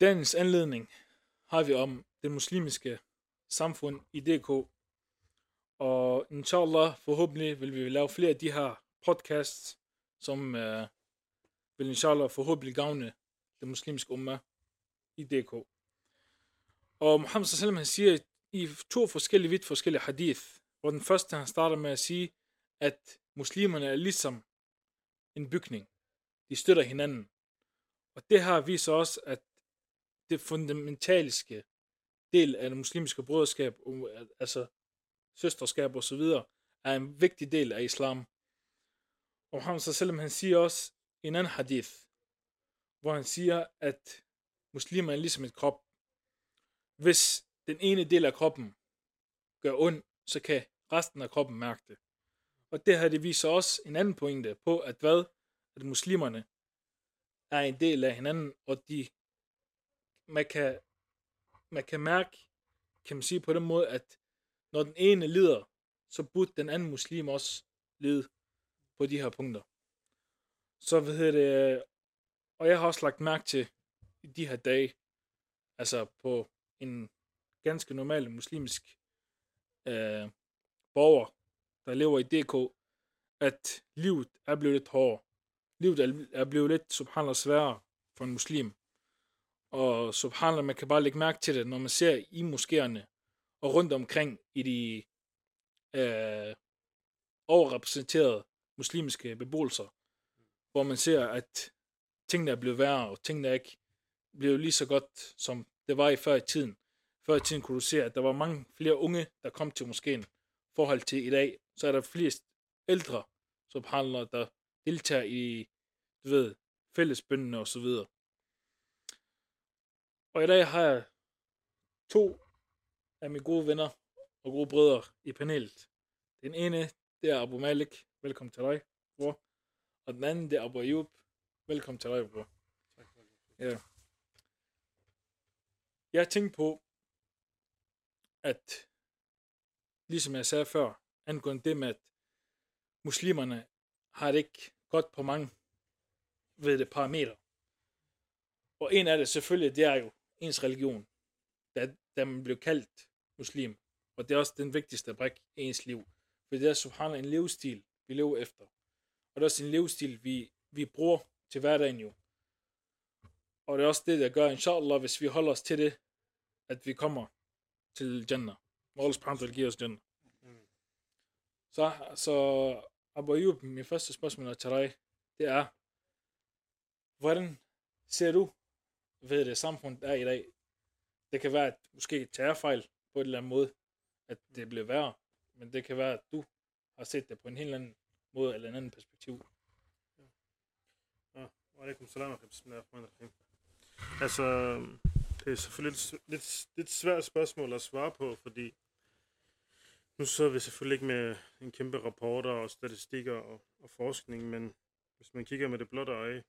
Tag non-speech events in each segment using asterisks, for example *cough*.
dagens anledning har vi om det muslimske samfund i DK. Og inshallah, forhåbentlig vil vi lave flere af de her podcasts, som øh, vil inshallah forhåbentlig gavne det muslimske umma i DK. Og Muhammad sallam han siger i to forskellige, vidt forskellige hadith, hvor den første han starter med at sige, at muslimerne er ligesom en bygning. De støtter hinanden. Og det her viser også, at det fundamentalske del af det muslimske broderskab, altså søsterskab og så videre, er en vigtig del af islam. Og Muhammad sallam han siger også i en anden hadith, hvor han siger, at muslimer er ligesom et krop. Hvis den ene del af kroppen gør ondt, så kan resten af kroppen mærke det. Og det her, det viser også en anden pointe på, at hvad? At muslimerne er en del af hinanden, og de, man kan, man kan mærke, kan man sige på den måde, at når den ene lider, så burde den anden muslim også lide på de her punkter. Så hvad hedder det, øh, og jeg har også lagt mærke til i de her dage, altså på en ganske normal muslimsk øh, borger, der lever i DK, at livet er blevet lidt hårdere. Livet er blevet lidt, subhanallah, sværere for en muslim. Og subhanallah, man kan bare lægge mærke til det, når man ser i moskéerne og rundt omkring i de øh, overrepræsenterede muslimske beboelser, hvor man ser, at tingene er blevet værre, og tingene er ikke blevet lige så godt, som det var i før i tiden. Før i tiden kunne du se, at der var mange flere unge, der kom til moskeen, forhold til i dag, så er der flest ældre, subhanallah, der deltager i, du ved, fællesbøndene og så videre. Og i dag har jeg to af mine gode venner og gode brødre i panelet. Den ene, det er Abu Malik. Velkommen til dig, bror. Og den anden, det er Abu Ayub. Velkommen til dig, bror. Tak for det. Ja. Jeg tænkte på, at ligesom jeg sagde før, angående det med, at muslimerne har det ikke godt på mange ved det parametre. Og en af det selvfølgelig, det er jo ens religion, da, da man blev kaldt muslim. Og det er også den vigtigste brik i ens liv. For det er subhanallah en livsstil, vi lever efter. Og det er også en livsstil, vi, vi bruger til hverdagen jo. Og det er også det, der gør, inshallah, hvis vi holder os til det, at vi kommer til Jannah. Må Allah subhanahu giver os Jannah. Så, så Abu Ayyub, min første spørgsmål til dig, det er, hvordan ser du ved det samfund, der er i dag? Det kan være, at måske fejl på en eller anden måde, at det bliver værre, men det kan være, at du har set det på en helt anden måde eller en anden perspektiv. Ja, alaikum salam Altså, det er selvfølgelig et lidt, lidt svært spørgsmål at svare på, fordi nu sidder vi selvfølgelig ikke med en kæmpe rapporter og statistikker og, og forskning, men hvis man kigger med det blotte øje,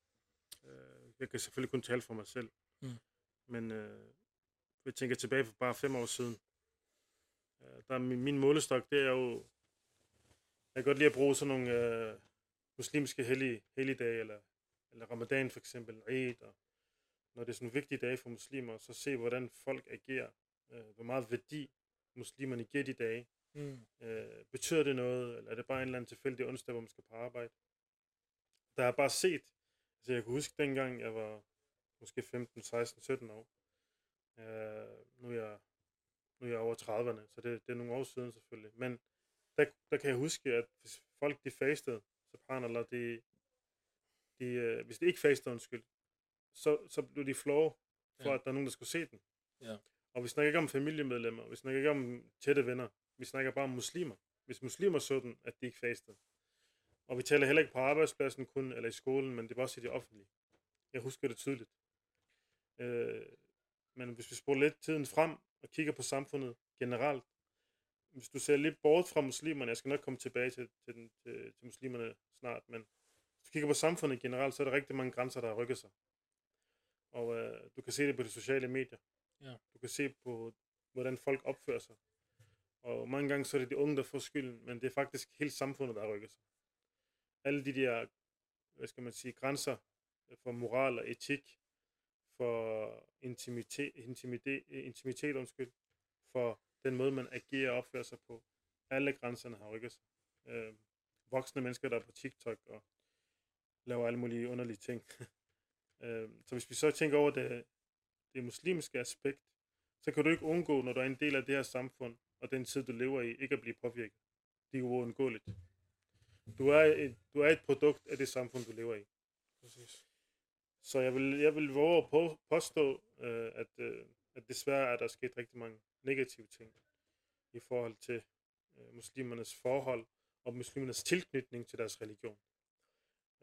øh, jeg kan selvfølgelig kun tale for mig selv, mm. men øh, jeg tænker tilbage for bare fem år siden, øh, der er min, min målestok, det er jo, jeg kan godt lide at bruge sådan nogle øh, muslimske hellige, helligdage, eller, eller ramadan for eksempel, Eid, og når det er sådan en vigtig dag for muslimer, så se, hvordan folk agerer, øh, hvor meget værdi muslimerne giver de dage, Mm. Øh, betyder det noget, eller er det bare en eller anden tilfældig onsdag, hvor man skal på arbejde? Der har jeg bare set, altså jeg kan huske dengang, jeg var måske 15, 16, 17 år. Øh, nu, er jeg, nu er jeg over 30'erne, så det, det er nogle år siden selvfølgelig. Men der, der kan jeg huske, at hvis folk de fastede, så eller de, de, øh, hvis de ikke fastede, undskyld, så, så blev de flove for, ja. at der er nogen, der skulle se den. Ja. Og vi snakker ikke om familiemedlemmer, vi snakker ikke om tætte venner. Vi snakker bare om muslimer. Hvis muslimer så den, at de ikke fastede. Og vi taler heller ikke på arbejdspladsen kun, eller i skolen, men det var også i det offentlige. Jeg husker det tydeligt. Øh, men hvis vi spoler lidt tiden frem og kigger på samfundet generelt, hvis du ser lidt bort fra muslimerne, jeg skal nok komme tilbage til, til, den, til, til muslimerne snart, men hvis du kigger på samfundet generelt, så er der rigtig mange grænser, der har rykket sig. Og øh, du kan se det på de sociale medier. Ja. Du kan se på, hvordan folk opfører sig. Og mange gange så er det de unge, der får skylden, men det er faktisk hele samfundet, der har rykket sig. Alle de der, hvad skal man sige, grænser for moral og etik, for intimitet, intimitet, intimitet undskyld, for den måde, man agerer og opfører sig på. Alle grænserne har rykket sig. Øh, voksne mennesker, der er på TikTok og laver alle mulige underlige ting. *laughs* øh, så hvis vi så tænker over det, det muslimske aspekt, så kan du ikke undgå, når du er en del af det her samfund, og den tid, du lever i, ikke at blive påvirket. Det er uundgåeligt. Du er, et, du er et produkt af det samfund, du lever i. Præcis. Så jeg vil, jeg vil våge at på, påstå, øh, at, øh, at desværre er der sket rigtig mange negative ting i forhold til øh, muslimernes forhold og muslimernes tilknytning til deres religion.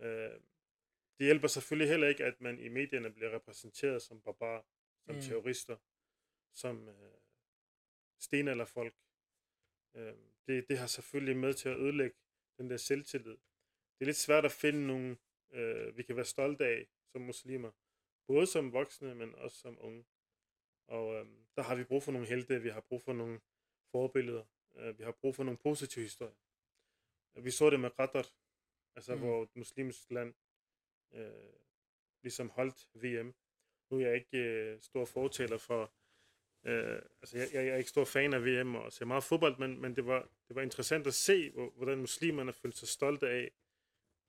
Øh, det hjælper selvfølgelig heller ikke, at man i medierne bliver repræsenteret som barbar, som Mm. mm. terrorister, som øh, stenalderfolk. Øh, det, det har selvfølgelig med til at ødelægge den der selvtillid. Det er lidt svært at finde nogle, øh, vi kan være stolte af som muslimer. Både som voksne, men også som unge. Og øh, der har vi brug for nogle helte, vi har brug for nogle forbilleder, øh, vi har brug for nogle positive historier. Vi så det med Qatar, altså Mm. hvor et muslimsk land øh, ligesom holdt VM. Nu er jeg ikke øh, stor fortaler for, øh, altså jeg, jeg er ikke stor fan af VM og ser meget fodbold, men, men det, var, det var interessant at se, hvor, hvordan muslimerne følte sig stolte af,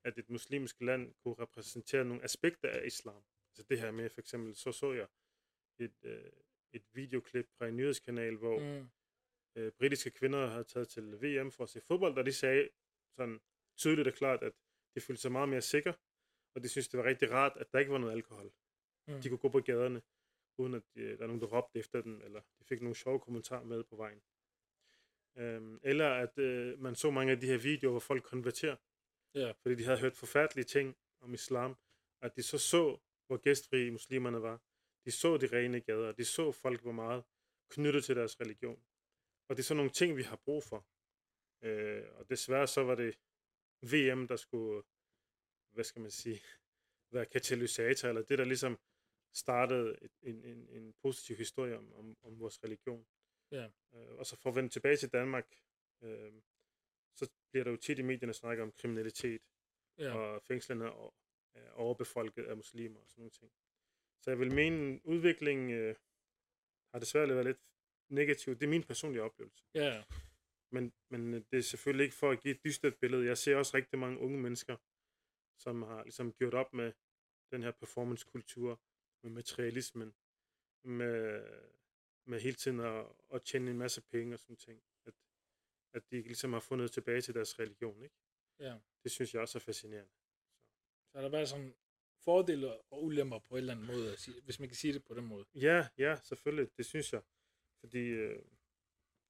at et muslimsk land kunne repræsentere nogle aspekter af islam. Altså det her med, for eksempel, så så jeg et, øh, et videoklip fra en nyhedskanal, hvor mm. Øh, britiske kvinder havde taget til VM for at se fodbold, og de sagde sådan tydeligt og klart, at de følte sig meget mere sikre, og de synes, det var rigtig rart, at der ikke var noget alkohol. Mm. De kunne gå på gaderne, uden at øh, der er nogen, der råbte efter dem, eller de fik nogle sjove kommentarer med på vejen. Øhm, eller at øh, man så mange af de her videoer, hvor folk konverterer, Ja. fordi de havde hørt forfærdelige ting om islam, at de så så, hvor gæstfrie muslimerne var. De så de rene gader, de så folk var meget knyttet til deres religion. Og det er sådan nogle ting, vi har brug for. Øh, og desværre så var det VM, der skulle, hvad skal man sige, være katalysator, eller det, der ligesom startede en, en, en positiv historie om, om, om vores religion. Ja. Øh, og så for at vende tilbage til Danmark, øh, så bliver der jo tit i medierne snakket om kriminalitet, Ja. og fængslerne er er overbefolket af muslimer og sådan nogle ting. Så jeg vil mene, udviklingen øh, har desværre været lidt negativ. Det er min personlige oplevelse. Ja. Men, men øh, det er selvfølgelig ikke for at give et dystert billede. Jeg ser også rigtig mange unge mennesker, som har ligesom gjort op med den her performancekultur, med materialismen, med, med hele tiden at, at tjene en masse penge og sådan ting. At, de ligesom har fundet tilbage til deres religion. Ikke? Ja. Det synes jeg også er fascinerende. Så har der været sådan fordele og ulemper på en eller anden måde, at sige- hvis man kan sige det på den måde. Ja, ja, selvfølgelig. Det synes jeg. Fordi, øh,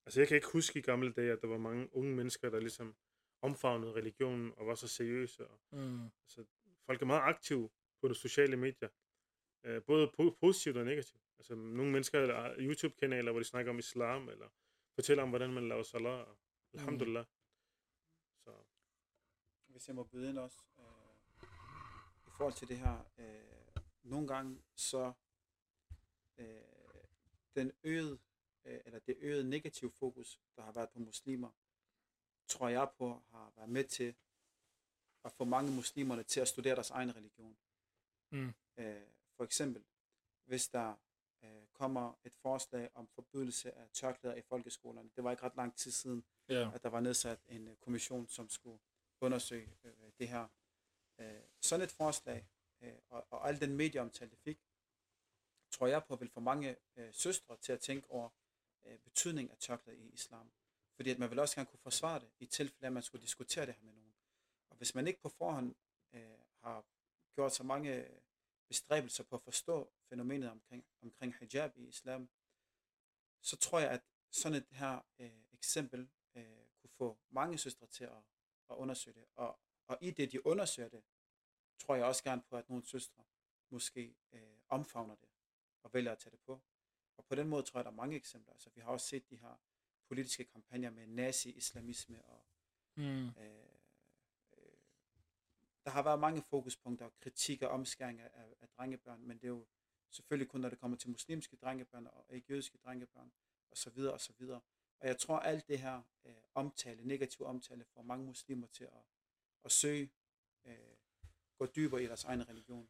altså jeg kan ikke huske i gamle dage, at der var mange unge mennesker, der ligesom omfavnede religionen og var så seriøse. Og, Mm. altså, folk er meget aktive på de sociale medier. Øh, både po- positivt og negativt. Altså nogle mennesker har YouTube-kanaler, hvor de snakker om islam, eller fortæller om, hvordan man laver salat. Og, alhamdulillah. Så hvis jeg må byde ind også, øh, i forhold til det her, øh, nogle gange så øh, den øgede, øh, eller det øgede negative fokus, der har været på muslimer, tror jeg på har været med til at få mange muslimerne til at studere deres egen religion. Mm. Øh, for eksempel, hvis der øh, kommer et forslag om forbydelse af tørklæder i folkeskolerne. Det var ikke ret lang tid siden, Ja. at der var nedsat en øh, kommission, som skulle undersøge øh, det her. Øh, sådan et forslag, øh, og, og al den medieomtale, det fik, tror jeg på, vil få mange øh, søstre til at tænke over øh, betydning af tørklæder i islam. Fordi at man vil også gerne kunne forsvare det, i tilfælde af, at man skulle diskutere det her med nogen. Og hvis man ikke på forhånd øh, har gjort så mange bestræbelser på at forstå fænomenet omkring, omkring hijab i islam, så tror jeg, at sådan et her øh, eksempel øh, kunne få mange søstre til at, at undersøge det. Og, og i det, de undersøger det, tror jeg også gerne på, at nogle søstre måske øh, omfavner det og vælger at tage det på. Og på den måde tror jeg, der er mange eksempler. Altså, vi har også set de her politiske kampagner med nazi-islamisme og Mm. øh, øh, der har været mange fokuspunkter, kritik og omskæring af, af, af drengebørn, men det er jo selvfølgelig kun, når det kommer til muslimske drengebørn og ikke jødiske drengebørn, og så videre og så videre. Og jeg tror, alt det her øh, omtale, negativ omtale, får mange muslimer til at, at søge, øh, gå dybere i deres egen religion.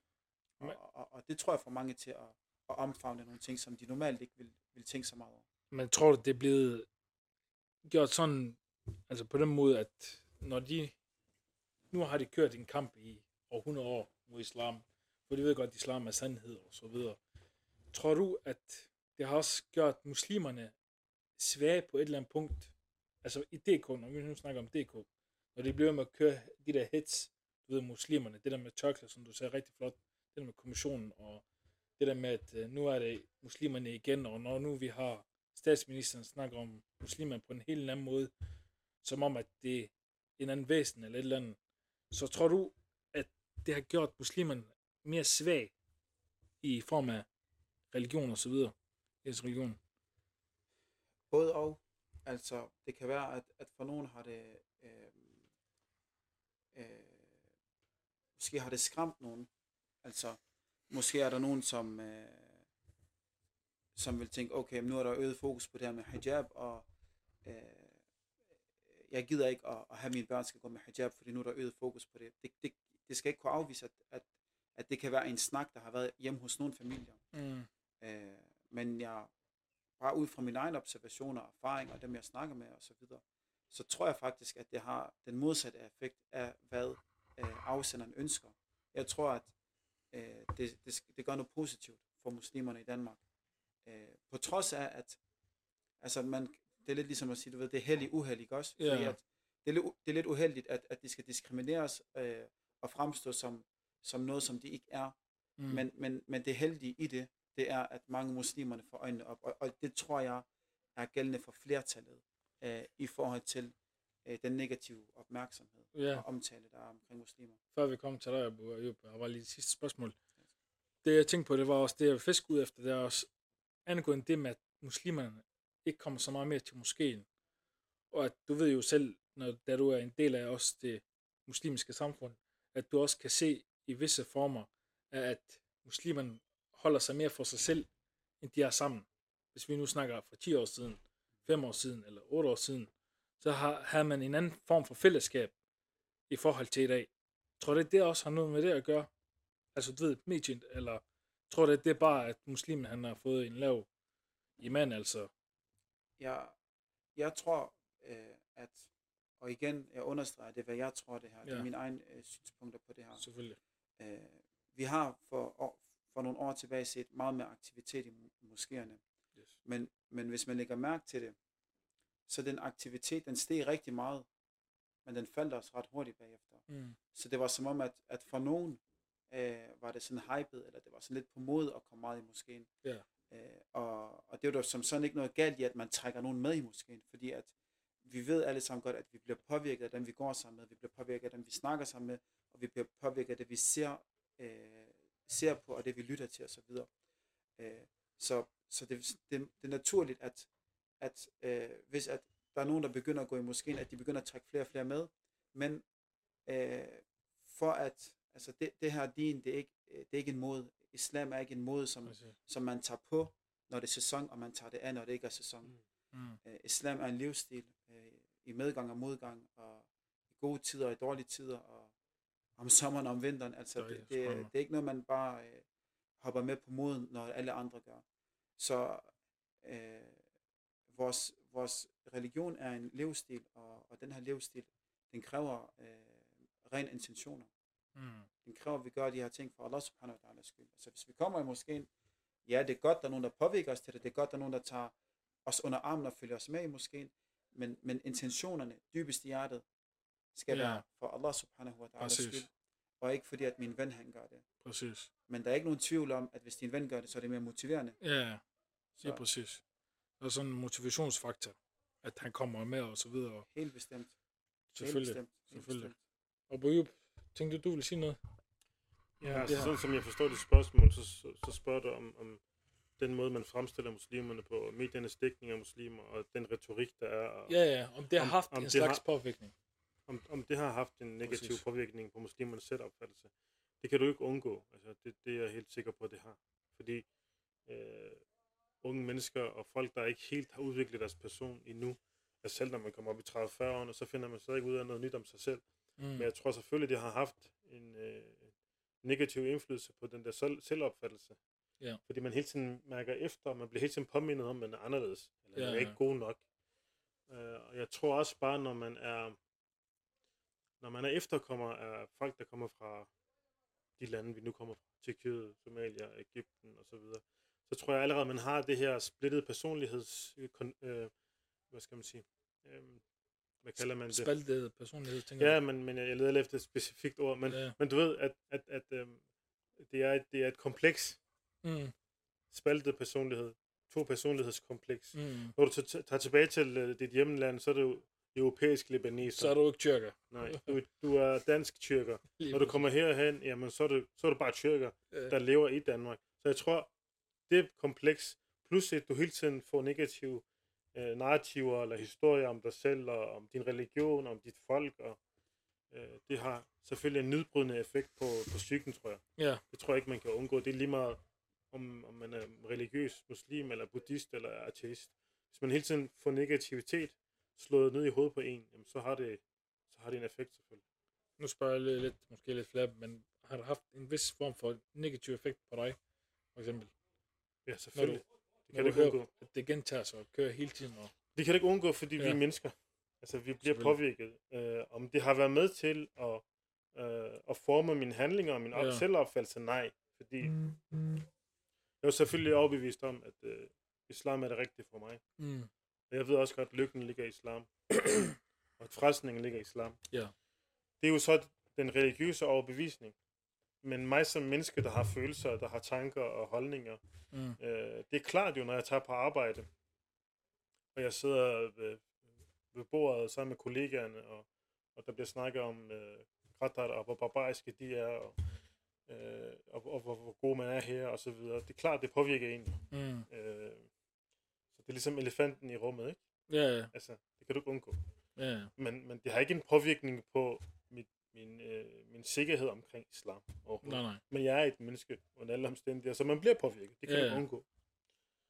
Og, og, og det tror jeg får mange til at, at omfavne nogle ting, som de normalt ikke vil, vil tænke så meget over. Men tror du, det er blevet gjort sådan, altså på den måde, at når de, nu har de kørt en kamp i over 100 år mod islam, for de ved godt, at islam er sandhed og så videre. Tror du, at det har også gjort muslimerne svage på et eller andet punkt, altså i DK, når vi nu snakker om DK, når de bliver med at køre de der hits, du ved, muslimerne, det der med tørklæder, som du sagde rigtig flot, det der med kommissionen, og det der med, at øh, nu er det muslimerne igen, og når nu vi har statsministeren snakker om muslimer på en helt anden måde, som om, at det er en anden væsen eller et eller andet, så tror du, at det har gjort muslimerne mere svag i form af religion og så videre, Jesu religion? Både og. Altså, det kan være, at, at for nogen har det... Øh, øh, måske har det skræmt nogen. Altså, måske er der nogen, som, øh, som vil tænke, okay, nu er der øget fokus på det her med hijab, og øh, jeg gider ikke at, at have mine børn skal gå med hijab, fordi nu er der øget fokus på det. Det, det, det skal ikke kunne afvise, at, at, at det kan være en snak, der har været hjemme hos nogle familier. Mm. Øh, men jeg, bare ud fra mine egne observationer og erfaringer, og dem jeg snakker med osv., så, videre, så tror jeg faktisk, at det har den modsatte effekt af, hvad øh, afsenderen ønsker. Jeg tror, at øh, det, det, det gør noget positivt for muslimerne i Danmark. Øh, på trods af, at altså man, det er lidt ligesom at sige, du ved, det er heldig uheldig også, Ja. fordi at det er, det er lidt uheldigt, at, at de skal diskrimineres øh, og fremstå som, som noget, som de ikke er. Mm. Men, men, men det heldige i det, det er, at mange muslimerne får øjnene op, og, og det tror jeg er gældende for flertallet øh, i forhold til øh, den negative opmærksomhed Ja. og omtale, der er omkring muslimer. før vi kom til dig, Abu Ayub, jeg var lige det sidste spørgsmål. Det jeg tænkte på, det var også det, jeg vil fiske ud efter, det er også angående det med, at muslimerne ikke kommer så meget mere til moskeen. Og at du ved jo selv, når, da du er en del af også det muslimske samfund, at du også kan se i visse former, af at muslimerne holder sig mere for sig selv, end de er sammen. Hvis vi nu snakker fra 10 år siden, 5 år siden eller 8 år siden, så har, har man en anden form for fællesskab i forhold til i dag. Tror du, det også har noget med det at gøre? Altså, du ved, medien, eller tror du, det er bare, at muslimen han har fået en lav iman, altså? Jeg, jeg tror, øh, at, og igen, jeg understreger, det er, hvad jeg tror det her, ja. det er mine egne øh, synspunkter på det her. Selvfølgelig. Øh, vi har for, år, for nogle år tilbage set meget mere aktivitet i mo- moskéerne, Yes. men, men hvis man lægger mærke til det, så den aktivitet, den steg rigtig meget, men den faldt også ret hurtigt bagefter. Mm. Så det var som om, at, at for nogen øh, var det sådan hypet, eller det var sådan lidt på mode at komme meget i moskeen. Ja. Øh, og, og det er jo som sådan ikke noget galt i, at man trækker nogen med i moskeen, fordi at vi ved alle sammen godt, at vi bliver påvirket af dem, vi går sammen med, vi bliver påvirket af dem, vi snakker sammen med, vi bliver påvirket af det, vi ser, øh, ser på, og det vi lytter til osv. Øh, så så det, det, det er naturligt, at, at øh, hvis at der er nogen, der begynder at gå i moskeen, at de begynder at trække flere og flere med, men øh, for at, altså det, det her din, det er, ikke, øh, det er ikke en måde, islam er ikke en måde, som, som man tager på, når det er sæson, og man tager det af, når det ikke er sæson. Mm. Mm. Øh, islam er en livsstil øh, i medgang og modgang, og i gode tider og i dårlige tider, og om sommeren og om vinteren. Altså, Det er det, det, det er ikke noget, man bare øh, hopper med på moden, når alle andre gør. Så øh, vores, vores religion er en livsstil, og, og den her livsstil, den kræver øh, ren intentioner. Mm. Den kræver, at vi gør de her ting for Allah subhanahu wa ta'ala skyld. Så hvis vi kommer i moskeen, ja, det er godt, der er nogen, der påvirker os til det. Det er godt, der er nogen, der tager os under armen og følger os med i moskeen. Men, men intentionerne, dybest i hjertet, skal Ja. være for Allah subhanahu wa ta'ala skyld. Og ikke fordi, at min ven han gør det. Præcis. Men der er ikke nogen tvivl om, at hvis din ven gør det, så er det mere motiverende. Ja, Så ja, præcis. Og sådan en motivationsfaktor, at han kommer med og så videre. helt bestemt. Selvfølgelig. Helt bestemt. Helt Selvfølgelig. bestemt. Og Boyub, tænkte du, du ville sige noget? Ja, altså sådan som jeg forstår det spørgsmål, så, så, så spørger du om, om den måde, man fremstiller muslimerne på, mediernes dækning af muslimer, og den retorik, der er, og Ja, ja, om det har Om- haft om en slags har- påvirkning. Om, om det har haft en negativ Præcis. påvirkning på muslimernes selvopfattelse. Det kan du ikke undgå. Altså, det, det er jeg helt sikker på, at det har. Fordi øh, unge mennesker og folk, der ikke helt har udviklet deres person endnu, altså selv når man kommer op i 30-40 år, så finder man stadig ud af noget nyt om sig selv. Mm. Men jeg tror selvfølgelig, det har haft en øh, negativ indflydelse på den der selv, selvopfattelse. Ja. Fordi man hele tiden mærker efter, og man bliver hele tiden påmindet om, at man er anderledes, eller Ja, man er ikke god nok. Øh, og jeg tror også bare, når man er når man er efterkommer af folk, der kommer fra de lande, vi nu kommer fra, Tyrkiet, Somalia, Ægypten og så videre, så tror jeg allerede, man har det her splittede personligheds... Øh, hvad skal man sige? Øh, hvad kalder man det? Spaltet personlighed, tænker Ja, jeg. men, men jeg leder efter et specifikt ord. Men, Ja. men du ved, at, at, at øhm, det, er et, det er et kompleks, Mm, spaltet personlighed. To personlighedskompleks. Mm. Når du tager tilbage til uh, dit hjemland, så er du europæisk libaneser. Så er du ikke tyrker. Nej, du, du er dansk tyrker. *laughs* Når du kommer herhen, jamen, så, er du, så er du bare tyrker, Ja. der lever i Danmark. Så jeg tror, det kompleks, plus at du hele tiden får negative øh, narrativer eller historier om dig selv, og om din religion, om dit folk, og øh, det har selvfølgelig en nedbrydende effekt på, på psyken, tror jeg. Ja, Det tror jeg ikke, man kan undgå. Det er lige meget, om, om man er religiøs muslim, eller buddhist, eller ateist. Hvis man hele tiden får negativitet slået ned i hovedet på en, jamen, så, har det, så har det en effekt selvfølgelig. nu spørger jeg lidt, måske lidt flere, men har du haft en vis form for negativ effekt på dig, for eksempel? Ja, selvfølgelig. det Når kan du det ikke undgå. at det gentager sig og kører hele tiden. Og, Det kan det ikke undgå, fordi ja. vi er mennesker. Altså, vi bliver påvirket. Øh, om det har været med til at, øh, at forme mine handlinger og min op- Ja. selvopfattelse, nej. Fordi jeg er selvfølgelig overbevist om, at øh, islam er det rigtige for mig. mm, jeg ved også godt, at lykken ligger i islam. *clears throat* og at frelsningen ligger i islam. Ja. Det er jo så den religiøse overbevisning. Men mig som menneske, der har følelser, der har tanker og holdninger, mm, Øh, det er klart jo, når jeg tager på arbejde, og jeg sidder ved, ved bordet sammen med kollegaerne, og, og der bliver snakket om øh, Qatar, og hvor barbariske de er, og, øh, og, og hvor, hvor god man er her, og så videre. Det er klart, det påvirker en. mm. Øh, det er ligesom elefanten i rummet, ikke? Ja, ja, Altså, det kan du ikke undgå. ja, ja. Men, men det har ikke en påvirkning på mit, min, øh, min sikkerhed omkring islam overhovedet. Nej, nej. Men jeg er et menneske under alle omstændigheder, så man bliver påvirket. Det kan Ja, du ikke ja. undgå.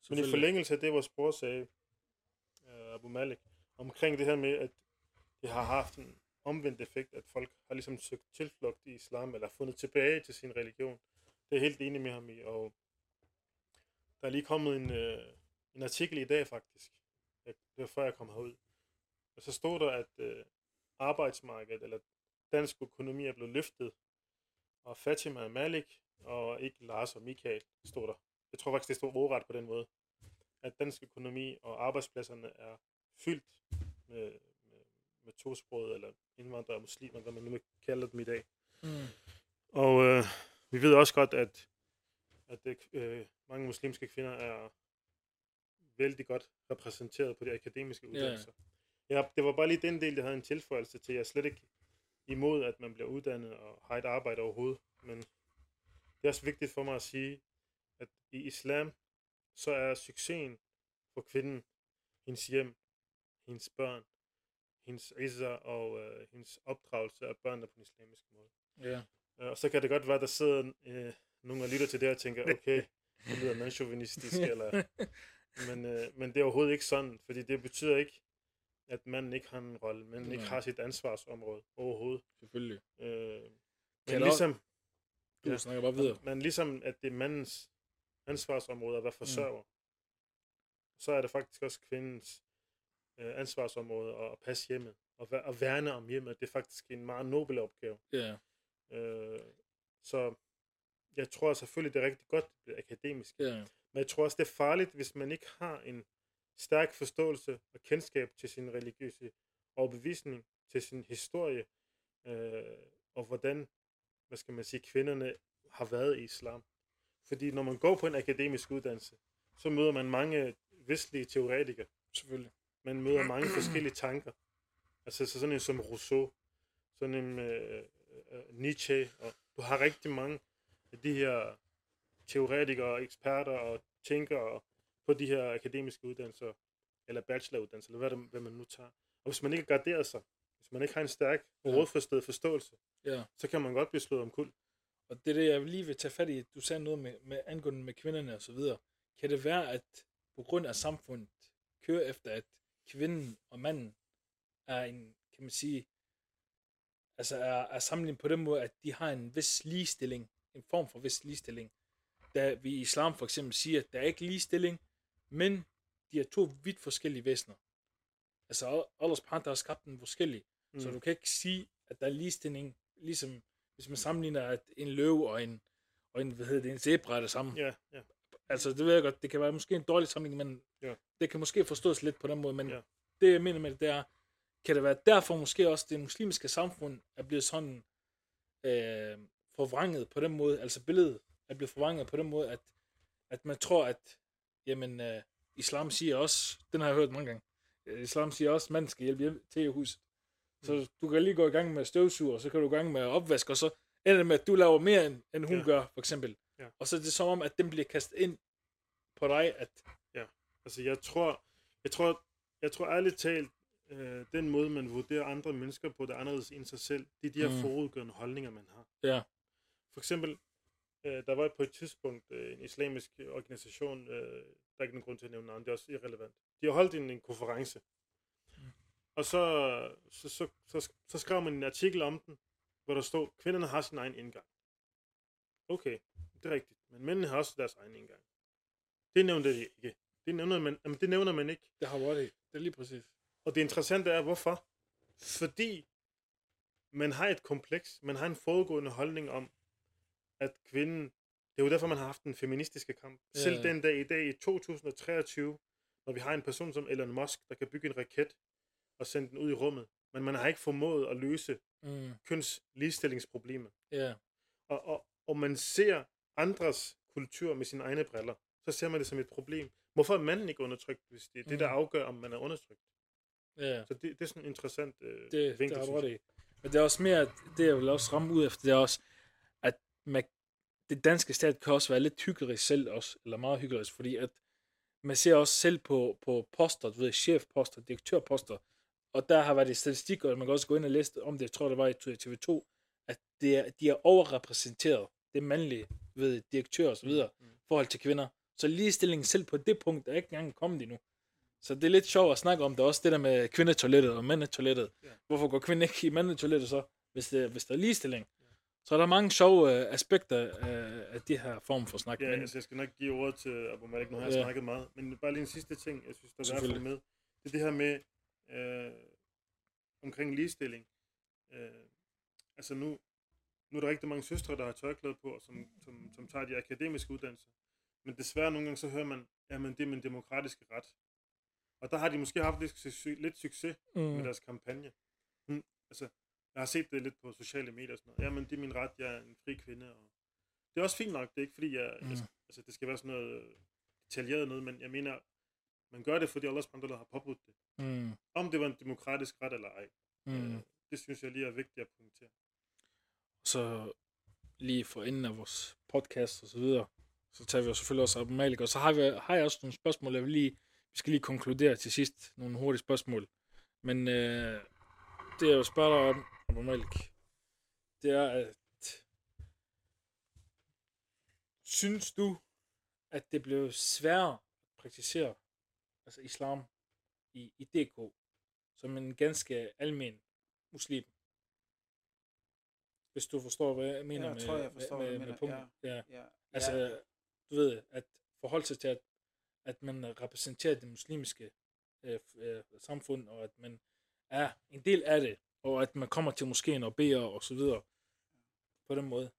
Men i forlængelse af det, vores bror sagde, uh, Abu Malik, omkring det her med, at det har haft en omvendt effekt, at folk har ligesom søgt tilflugt i islam, eller fundet tilbage til sin religion. Det er jeg helt enig med ham i, og der er lige kommet en, uh, en artikel i dag faktisk, jeg, det var før jeg kom herud, og så stod der, at uh, arbejdsmarkedet, eller dansk økonomi er blevet løftet, og Fatima Malik, og ikke Lars og Michael, stod der. Jeg tror faktisk, det stod ordret på den måde. At dansk økonomi og arbejdspladserne er fyldt med, med, med tosprogede eller indvandrere og muslimer, hvad man nu vil kalde dem i dag. Mm, Og øh, vi ved også godt, at, at det, øh, mange muslimske kvinder er vældig godt repræsenteret på de akademiske uddannelser. Ja, det var bare lige den del, der havde en tilføjelse til. Jeg er slet ikke imod, at man bliver uddannet og har et arbejde overhovedet. Men det er også vigtigt for mig at sige, at i islam, så er succesen for kvinden, hendes hjem, hendes børn, hendes izza og øh, hendes opdragelse af børnene på den islamiske måde. ja. Øh, Og så kan det godt være, at der sidder øh, nogen og lytter til det og tænker, *laughs* okay, det lyder mandsjovinistisk, *laughs* eller... Men, øh, men det er overhovedet ikke sådan, fordi det betyder ikke, at manden ikke har en rolle, men ikke har sit ansvarsområde overhovedet. Selvfølgelig. Øh, Kan men der- ligesom, Du Ja. snakker bare videre. men ligesom, at det er mandens ansvarsområde at være forsørger, mm. så er det faktisk også kvindens øh, ansvarsområde at, at passe hjemmet, og, og værne om hjemmet. Det er faktisk en meget nobel opgave. Ja, Øh, så jeg tror selvfølgelig, det er rigtig godt, det bliver akademisk. ja. Men jeg tror også, det er farligt, hvis man ikke har en stærk forståelse og kendskab til sin religiøse overbevisning, til sin historie, øh, og hvordan, hvad skal man sige, kvinderne har været i islam. Fordi når man går på en akademisk uddannelse, så møder man mange vestlige teoretikere. Selvfølgelig. Man møder mange forskellige tanker. Altså så sådan en som Rousseau, sådan en øh, øh, Nietzsche, og du har rigtig mange de her teoretikere, eksperter og tænkere på de her akademiske uddannelser, eller bacheloruddannelser, eller hvad, det, hvad man nu tager. Og hvis man ikke garderer sig, hvis man ikke har en stærk Ja. og rådforstået forståelse, Ja. så kan man godt blive slået om kul. Og det er det, jeg lige vil tage fat i. Du sagde noget med, med angående med kvinderne og så videre. Kan det være, at på grund af samfundet kører efter, at kvinden og manden er en, kan man sige, altså er, er sammenlignet på den måde, at de har en vis ligestilling, en form for vis ligestilling, da vi i islam for eksempel siger, at der er ikke ligestilling, men de er to vidt forskellige væsener. Altså, Allah subhanahu har skabt dem forskellige, mm. så du kan ikke sige, at der er ligestilling, ligesom hvis man sammenligner at en løv og en, og en, hvad hedder det, en zebra er det samme. Ja, ja. Altså, det ved jeg godt, det kan være måske en dårlig sammenligning, men Ja. det kan måske forstås lidt på den måde, men Ja. det jeg mener med det, det er, kan det være derfor måske også det muslimske samfund er blevet sådan øh, forvrænget på den måde, altså billedet er blevet forvrænget på den måde, at, at man tror, at jamen, øh, islam siger også, den har jeg hørt mange gange, øh, islam siger også, at manden skal hjælpe hjem til huset. Så du kan lige gå i gang med støvsuger, så kan du gå i gang med at opvaske, og så ender det med, at du laver mere, end, end hun Ja. gør, for eksempel. Ja. Og så er det som om, at den bliver kastet ind på dig, at Altså, jeg tror, jeg tror, jeg tror ærligt talt, øh, den måde, man vurderer andre mennesker på, det er anderledes end sig selv. Det er de her Mm. mm. forudgående holdninger, man har. Ja. For eksempel, øh, der var på et tidspunkt øh, en islamisk organisation, øh, der er ikke nogen grund til at nævne navn, det er også irrelevant. De har holdt en, en konference. Mm. Og så, så, så, så, så skrev man en artikel om den, hvor der stod, kvinderne har sin egen indgang. Okay, det er rigtigt. Men mændene har også deres egen indgang. Det nævnte de ikke. Det nævner man, jamen, det nævner man ikke. det har været det. Det er lige præcis. Og det interessante er, hvorfor? Fordi man har et kompleks, man har en forudgående holdning om, at kvinden, det er jo derfor, man har haft en feministisk kamp. Ja, Selv den dag i dag, i 2023, når vi har en person som Elon Musk, der kan bygge en raket og sende den ud i rummet, men man har ikke formået at løse Mm. køns ligestillingsproblemer. Ja. Og, og, og man ser andres kultur med sine egne briller, så ser man det som et problem. Hvorfor er manden ikke undertrykt, hvis det er det, der Mm. afgør, om man er undertrykt? Ja. Så det, det er sådan en interessant øh, det, det vinkel, ret jeg. i. Men det er også mere, det jeg vil også ramme ud efter, det er også, man, det danske stat kan også være lidt hyggelig selv også, eller meget hyggelig, fordi at man ser også selv på, på poster, du ved, chefposter, direktørposter, og der har været i statistik, og man kan også gå ind og læse om det, jeg tror det var i TV2, at det er, de er overrepræsenteret, det mandlige, ved direktør og så videre, Mm, mm. forhold til kvinder. Så ligestillingen selv på det punkt er ikke engang kommet endnu. Så det er lidt sjovt at snakke om det også, det der med kvindetoilettet og mandetoilettet. Ja. Hvorfor går kvinden ikke i mandetoilettet så, hvis, det, hvis der er ligestilling? Så er der mange sjove øh, aspekter af, af det her form for snak. Ja, men, altså jeg skal nok give ordet til Abu Malik, nu har jeg Ja. snakket meget. Men bare lige en sidste ting, jeg synes, der er værd at med. Det er det her med øh, omkring ligestilling. Øh, altså nu, nu er der rigtig mange søstre, der har tørklæde på, som, som, som tager de akademiske uddannelser. Men desværre nogle gange så hører man, jamen det er min demokratiske ret. Og der har de måske haft lidt, succes- lidt succes mm, med deres kampagne. Hun, altså, jeg har set det lidt på sociale medier og sådan noget. Jamen, det er min ret, jeg er en fri kvinde. Og det er også fint nok, det er ikke fordi, jeg, Mm. jeg altså, det skal være sådan noget detaljeret noget, men jeg mener, man gør det, fordi Allah subhanahu har påbudt det. mm, Om det var en demokratisk ret eller ej, mm. øh, det synes jeg lige er vigtigt at pointere. Så lige for enden af vores podcast og så videre, så tager vi jo selvfølgelig også Abu Malik, og så har, vi, har jeg også nogle spørgsmål, jeg vil lige, vi skal lige konkludere til sidst, nogle hurtige spørgsmål. Men øh, det jeg vil spørge dig om, Abu Malik, det er, at synes du, at det blev sværere at praktisere altså islam i, i DK, som en ganske almen muslim? Hvis du forstår, hvad jeg mener jeg med, tror, jeg forstår, med, hvad du med, mener, punktet. Ja. Ja, Altså, ja, du ved, at forholde sig til, at, at man repræsenterer det muslimske øh, øh, samfund, og at man er en del af det, og at man kommer til moskeen og beder og så videre på den måde.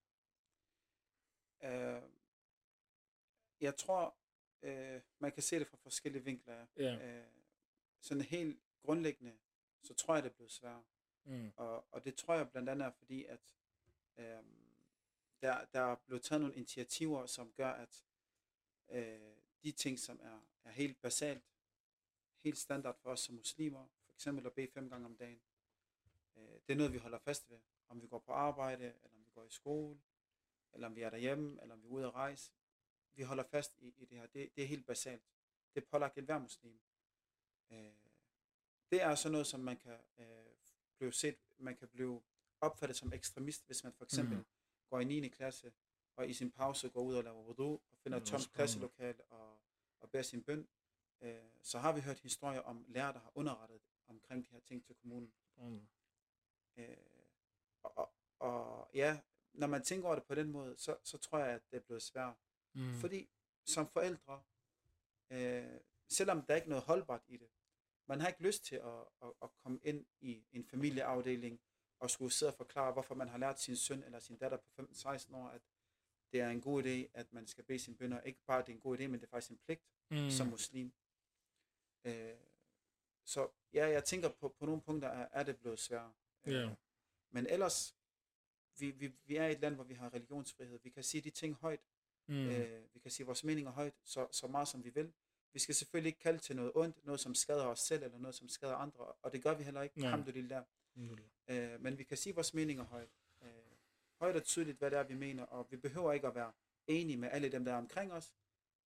øh, jeg tror, øh, man kan se det fra forskellige vinkler. Ja. Øh, sådan helt grundlæggende, så tror jeg, det er blevet sværere. Mm. Og, og det tror jeg blandt andet er fordi, at øh, der, der er blevet taget nogle initiativer, som gør, at øh, de ting, som er, er helt basalt, helt standard for os som muslimer, for eksempel at bede fem gange om dagen, det er noget, vi holder fast ved. Om vi går på arbejde, eller om vi går i skole, eller om vi er derhjemme, eller om vi er ude at rejse. Vi holder fast i, i det her. Det, det er helt basalt. Det er pålagt et hver muslim. Øh, det er sådan noget, som man kan øh, blive set, man kan blive opfattet som ekstremist, hvis man for eksempel mm. går i 9. klasse, og i sin pause går ud og laver wudu, og finder et tomt klasselokale og, og beder sin bøn. Øh, så har vi hørt historier om lærere, der har underrettet omkring de her ting til kommunen. Mm. Øh, og, og, ja, når man tænker over det på den måde, så, så tror jeg, at det er blevet svært. Mm. Fordi som forældre, øh, selvom der er ikke noget holdbart i det, man har ikke lyst til at, at, at komme ind i en familieafdeling og skulle sidde og forklare, hvorfor man har lært sin søn eller sin datter på 15-16 år, at det er en god idé, at man skal bede sine bønder. Ikke bare, at det er en god idé, men det er faktisk en pligt Mm. som muslim. Øh, så ja, jeg tænker på, på nogle punkter er, er det blevet sværere. Øh, Ja. Men ellers, vi, vi, vi er i et land, hvor vi har religionsfrihed. Vi kan sige de ting højt. Mm. Mm. Øh, vi kan sige vores meninger højt, så, så meget som vi vil. Vi skal selvfølgelig ikke kalde til noget ondt, noget som skader os selv, eller noget som skader andre, og det gør vi heller ikke, alhamdulillah. Øh, men vi kan sige vores meninger højt. Øh, højt og tydeligt, hvad det er, vi mener, og vi behøver ikke at være enige med alle dem, der er omkring os,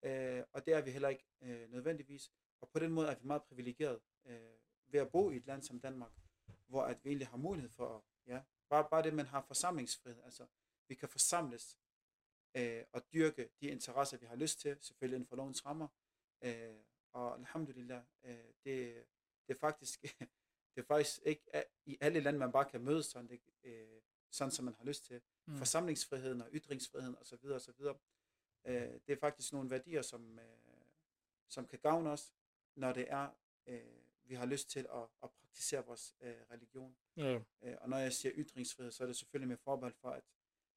øh, og det er vi heller ikke øh, nødvendigvis. Og på den måde er vi meget privilegeret øh, ved at bo i et land som Danmark, hvor at vi egentlig har mulighed for, at, ja, bare, bare det, man har forsamlingsfrihed, altså vi kan forsamles øh, og dyrke de interesser, vi har lyst til, selvfølgelig inden for lovens rammer, øh, og alhamdulillah, øh, det, det er faktisk *laughs* det er faktisk ikke i alle lande, man bare kan mødes sådan, det, øh, sådan som man har lyst til. Mm. Mm. Forsamlingsfriheden og ytringsfriheden osv. osv. Øh, det er faktisk nogle værdier, som, øh, som kan gavne os, når det er, øh, vi har lyst til at, at praktisere vores øh, religion. Ja. Øh, og når jeg siger ytringsfrihed, så er det selvfølgelig med forbehold for, at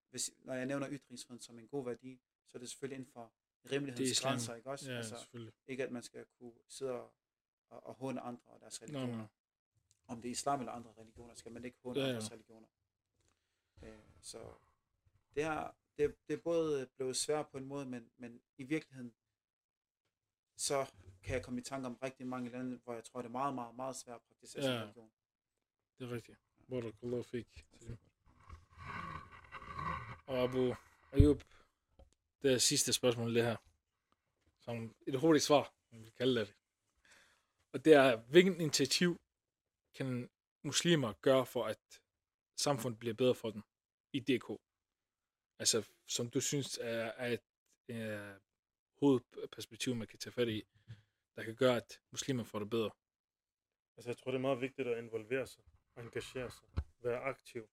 hvis, når jeg nævner ytringsfriheden som en god værdi, så er det selvfølgelig inden for rimelighedens grænser, ikke også? Ja, altså, ikke at man skal kunne sidde og, og, og håne andre og deres Nå, religioner nå. om det er islam eller andre religioner, skal man ikke håne ja, ja. andres religioner. Øh, så det, her, det, det er både blevet svært på en måde, men, men i virkeligheden, så kan jeg komme i tanke om rigtig mange lande, hvor jeg tror, det er meget, meget, meget svært at praktisere Ja. religion. Det er rigtigt. Barakallahu fik. Og Abu Ayub, det er sidste spørgsmål, det her. Som et hurtigt svar, om vi kalder det. Og det er, hvilken initiativ kan muslimer gøre for, at samfundet bliver bedre for dem i DK? Altså, som du synes er, er et øh, hovedperspektiv, man kan tage fat i, der kan gøre, at muslimer får det bedre. Altså, jeg tror, det er meget vigtigt at involvere sig, engagere sig, være aktiv,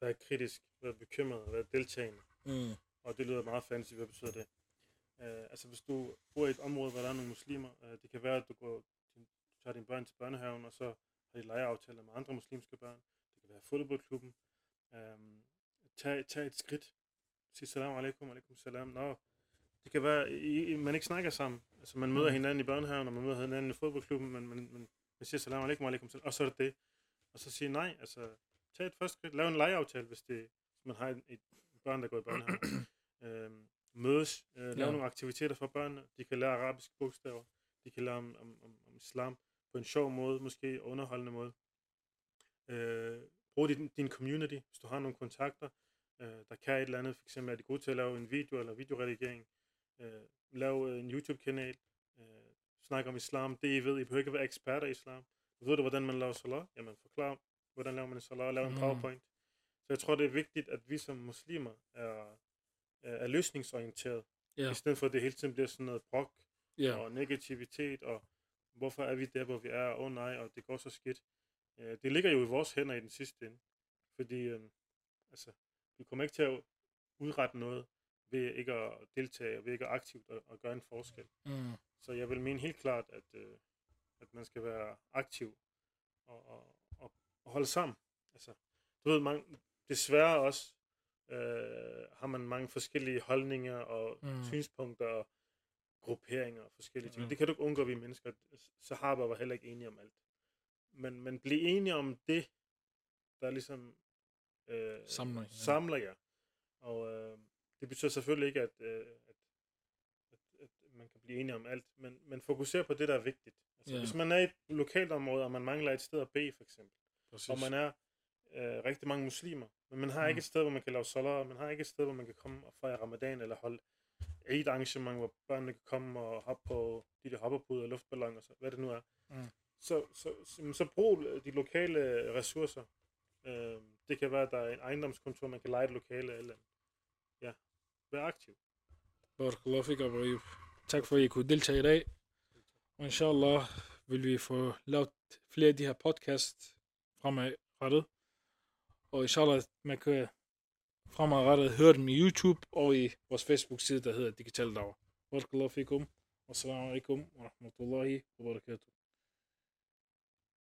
være kritisk, være bekymret, være deltagende. Mm. Og det lyder meget fancy, hvad betyder det? Uh, altså, hvis du bor i et område, hvor der er nogle muslimer, uh, det kan være, at du går du tager dine børn til børnehaven, og så har de legeaftaler med andre muslimske børn. Det kan være fodboldklubben. Um, tag, tag et skridt. Sig salam alaikum, alaikum salam. Nå, det kan være, I, man ikke snakker sammen. Altså, man møder Mm. hinanden i børnehaven, og man møder hinanden i fodboldklubben, men man, man, man siger salam alaikum, alaikum og så er det det. Og så sige nej, altså, tag et første skridt. Lav en legeaftale, hvis, det, hvis man har et, et børn, der går i børnehave. *clears throat* øhm, mødes, øh, lave Ja. nogle aktiviteter for børnene. De kan lære arabiske bogstaver. De kan lære om, om, om, om islam på en sjov måde, måske underholdende måde. Øh, brug din, din community, hvis du har nogle kontakter, øh, der kan et eller andet. For eksempel er de gode til at lave en video eller videoredigering. Øh, lav øh, en YouTube-kanal. Øh, snak om islam. Det I ved, I behøver ikke være eksperter i islam. Ved du, hvordan man laver salat? Jamen, forklar, hvordan laver man en salat? Lav en Mm. powerpoint. Så jeg tror, det er vigtigt, at vi som muslimer er, er, er løsningsorienteret. Ja. I stedet for, at det hele tiden bliver sådan noget brok Ja. og negativitet, og hvorfor er vi der, hvor vi er? Åh oh, nej, og det går så skidt. Øh, det ligger jo i vores hænder i den sidste ende. Fordi øh, altså, vi kommer ikke til at udrette noget ved ikke at deltage, ved ikke aktivt at, at gøre en forskel. Mm. Så jeg vil mene helt klart, at, øh, at man skal være aktiv og, og, og, og holde sammen. Altså, du ved, mange, desværre også øh, har man mange forskellige holdninger og Mm. synspunkter og grupperinger og forskellige ting. Mm. Det kan du ikke undgå, vi mennesker. Sahaba var heller ikke enige om alt. Men, men bliv enige om det, der ligesom øh, Samler jer. samler jer. Og øh, det betyder selvfølgelig ikke, at, øh, at, at, at man kan blive enige om alt, men, men fokuser på det, der er vigtigt. Altså, Ja. Hvis man er i et lokalt område, og man mangler et sted at bede, for eksempel, Præcis. og man er øh, rigtig mange muslimer, men man har Mm. ikke et sted, hvor man kan lave salat, man har ikke et sted, hvor man kan komme og fejre ramadan, eller holde et arrangement, hvor børnene kan komme og hoppe på de der hopperpuder, luftballoner, så, hvad det nu er. Mm. Så, så, så, så brug de lokale ressourcer. Øh, det kan være, at der er en ejendomskontor, man kan lege et lokale eller vær aktiv. Barakallahu fik, Abu Tak for, at I kunne deltage i dag. Og inshallah vil vi få lavet flere af de her podcast fremadrettet. Og inshallah, man kan fremadrettet høre dem i YouTube og i vores Facebook-side, der hedder Digital Dawa. Barakallahu fikum. Wassalamu alaikum wa rahmatullahi wa barakatuh.